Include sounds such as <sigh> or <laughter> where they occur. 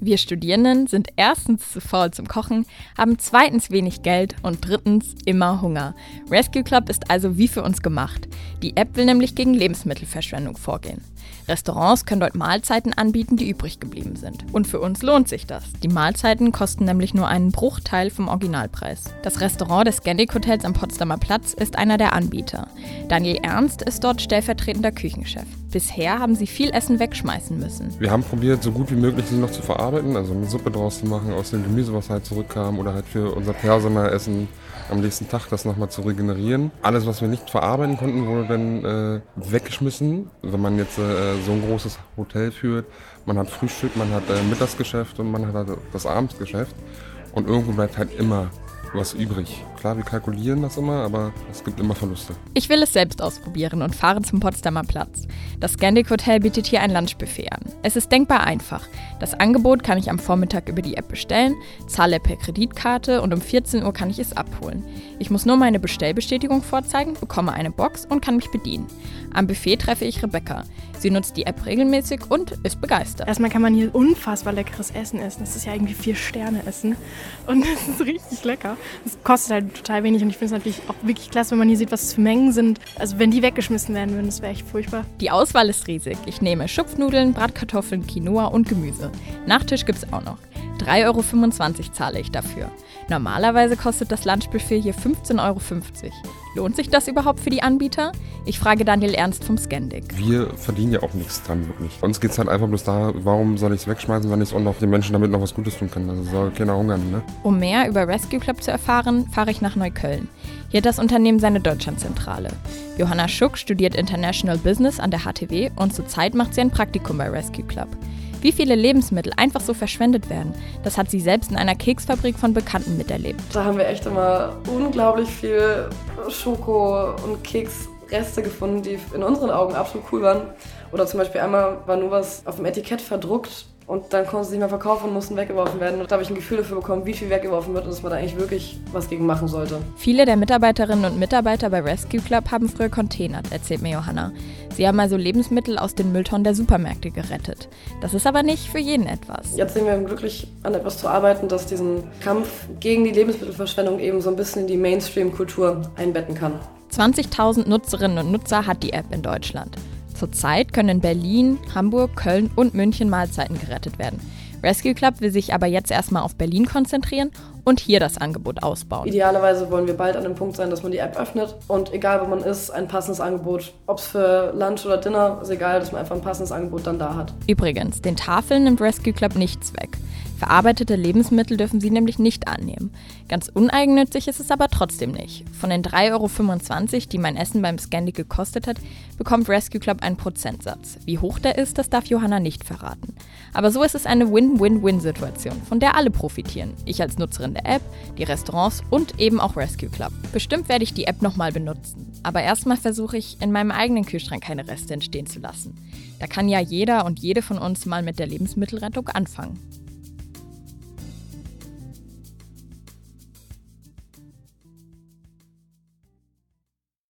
Wir Studierenden sind erstens zu faul zum Kochen, haben zweitens wenig Geld und drittens immer Hunger. Rescue Club ist also wie für uns gemacht. Die App will nämlich gegen Lebensmittelverschwendung vorgehen. Restaurants können dort Mahlzeiten anbieten, die übrig geblieben sind. Und für uns lohnt sich das. Die Mahlzeiten kosten nämlich nur einen Bruchteil vom Originalpreis. Das Restaurant des Scandic Hotels am Potsdamer Platz ist einer der Anbieter. Daniel Ernst ist dort stellvertretender Küchenchef. Bisher haben sie viel Essen wegschmeißen müssen. Wir haben probiert, so gut wie möglich sie noch zu verarbeiten, also eine Suppe draus zu machen aus dem Gemüse, was halt zurückkam oder halt für unser Personalessen am nächsten Tag das nochmal zu regenerieren. Alles, was wir nicht verarbeiten konnten, wurde dann äh, weggeschmissen. Wenn man jetzt äh, so ein großes Hotel führt, man hat Frühstück, man hat äh, Mittagsgeschäft und man hat halt das Abendsgeschäft. Und irgendwo bleibt halt immer was übrig. Klar, wir kalkulieren das immer, aber es gibt immer Verluste. Ich will es selbst ausprobieren und fahre zum Potsdamer Platz. Das Scandic Hotel bietet hier ein Lunchbuffet an. Es ist denkbar einfach. Das Angebot kann ich am Vormittag über die App bestellen, zahle per Kreditkarte und um 14 Uhr kann ich es abholen. Ich muss nur meine Bestellbestätigung vorzeigen, bekomme eine Box und kann mich bedienen. Am Buffet treffe ich Rebecca. Sie nutzt die App regelmäßig und ist begeistert. Erstmal kann man hier unfassbar leckeres Essen essen. Das ist ja irgendwie vier Sterne Essen und <laughs> es ist richtig lecker. Es kostet halt total wenig und ich finde es natürlich auch wirklich klasse, wenn man hier sieht, was es für Mengen sind. Also wenn die weggeschmissen werden würden, das wäre echt furchtbar. Die Auswahl ist riesig. Ich nehme Schupfnudeln, Bratkartoffeln, Quinoa und Gemüse. Nachtisch gibt es auch noch. 3,25 Euro zahle ich dafür. Normalerweise kostet das Lunchbuffet hier 15,50 Euro. Lohnt sich das überhaupt für die Anbieter? Ich frage Daniel Ernst vom Scandic. Wir verdienen ja auch nichts dran, wirklich. Uns geht es halt einfach bloß da, warum soll ich es wegschmeißen, wenn ich auch noch den Menschen damit noch was Gutes tun kann. Also soll keiner hungern, ne? Um mehr über Rescue Club zu erfahren, fahre ich nach Neukölln. Hier hat das Unternehmen seine Deutschlandzentrale. Johanna Schuck studiert International Business an der HTW und zurzeit macht sie ein Praktikum bei Rescue Club. Wie viele Lebensmittel einfach so verschwendet werden, das hat sie selbst in einer Keksfabrik von Bekannten miterlebt. Da haben wir echt immer unglaublich viel Schoko- und Keksreste gefunden, die in unseren Augen absolut cool waren. Oder zum Beispiel einmal war nur was auf dem Etikett verdruckt und dann konnten sie nicht mehr verkaufen und mussten weggeworfen werden. Und da habe ich ein Gefühl dafür bekommen, wie viel weggeworfen wird und dass man da eigentlich wirklich was gegen machen sollte. Viele der Mitarbeiterinnen und Mitarbeiter bei Rescue Club haben früher containert, erzählt mir Johanna. Sie haben also Lebensmittel aus den Mülltonnen der Supermärkte gerettet. Das ist aber nicht für jeden etwas. Jetzt sind wir glücklich an etwas zu arbeiten, das diesen Kampf gegen die Lebensmittelverschwendung eben so ein bisschen in die Mainstream-Kultur einbetten kann. 20.000 Nutzerinnen und Nutzer hat die App in Deutschland. Zurzeit können in Berlin, Hamburg, Köln und München Mahlzeiten gerettet werden. Rescue Club will sich aber jetzt erstmal auf Berlin konzentrieren und hier das Angebot ausbauen. Idealerweise wollen wir bald an dem Punkt sein, dass man die App öffnet und egal wo man ist, ein passendes Angebot, ob es für Lunch oder Dinner, ist egal, dass man einfach ein passendes Angebot dann da hat. Übrigens, den Tafeln nimmt Rescue Club nichts weg. Verarbeitete Lebensmittel dürfen sie nämlich nicht annehmen. Ganz uneigennützig ist es aber trotzdem nicht. Von den 3,25 Euro, die mein Essen beim Scandy gekostet hat, bekommt Rescue Club einen Prozentsatz. Wie hoch der ist, das darf Johanna nicht verraten. Aber so ist es eine Win-Win-Win-Situation, von der alle profitieren. Ich als Nutzerin der App, die Restaurants und eben auch Rescue Club. Bestimmt werde ich die App nochmal benutzen. Aber erstmal versuche ich, in meinem eigenen Kühlschrank keine Reste entstehen zu lassen. Da kann ja jeder und jede von uns mal mit der Lebensmittelrettung anfangen.